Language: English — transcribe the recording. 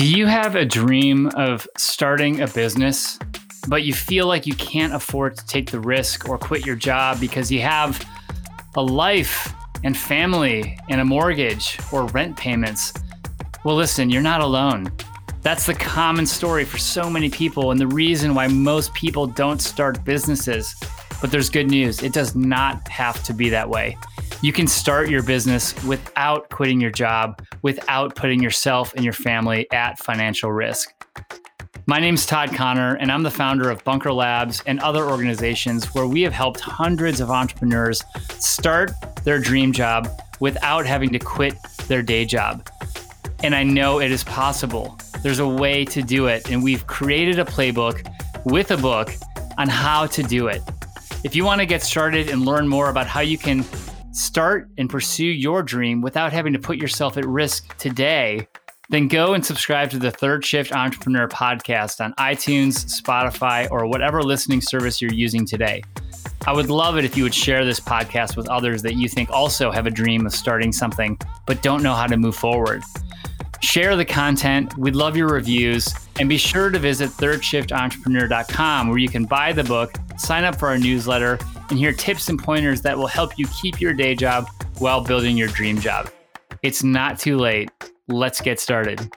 Do you have a dream of starting a business, but you feel like you can't afford to take the risk or quit your job because you have a life and family and a mortgage or rent payments? Well, listen, you're not alone. That's the common story for so many people and the reason why most people don't start businesses. But there's good news it does not have to be that way. You can start your business without quitting your job, without putting yourself and your family at financial risk. My name's Todd Connor, and I'm the founder of Bunker Labs and other organizations where we have helped hundreds of entrepreneurs start their dream job without having to quit their day job. And I know it is possible. There's a way to do it, and we've created a playbook with a book on how to do it. If you want to get started and learn more about how you can start and pursue your dream without having to put yourself at risk today, then go and subscribe to the Third Shift Entrepreneur podcast on iTunes, Spotify, or whatever listening service you're using today. I would love it if you would share this podcast with others that you think also have a dream of starting something but don't know how to move forward. Share the content. We'd love your reviews. And be sure to visit thirdshiftentrepreneur.com where you can buy the book, sign up for our newsletter, and hear tips and pointers that will help you keep your day job while building your dream job. It's not too late. Let's get started.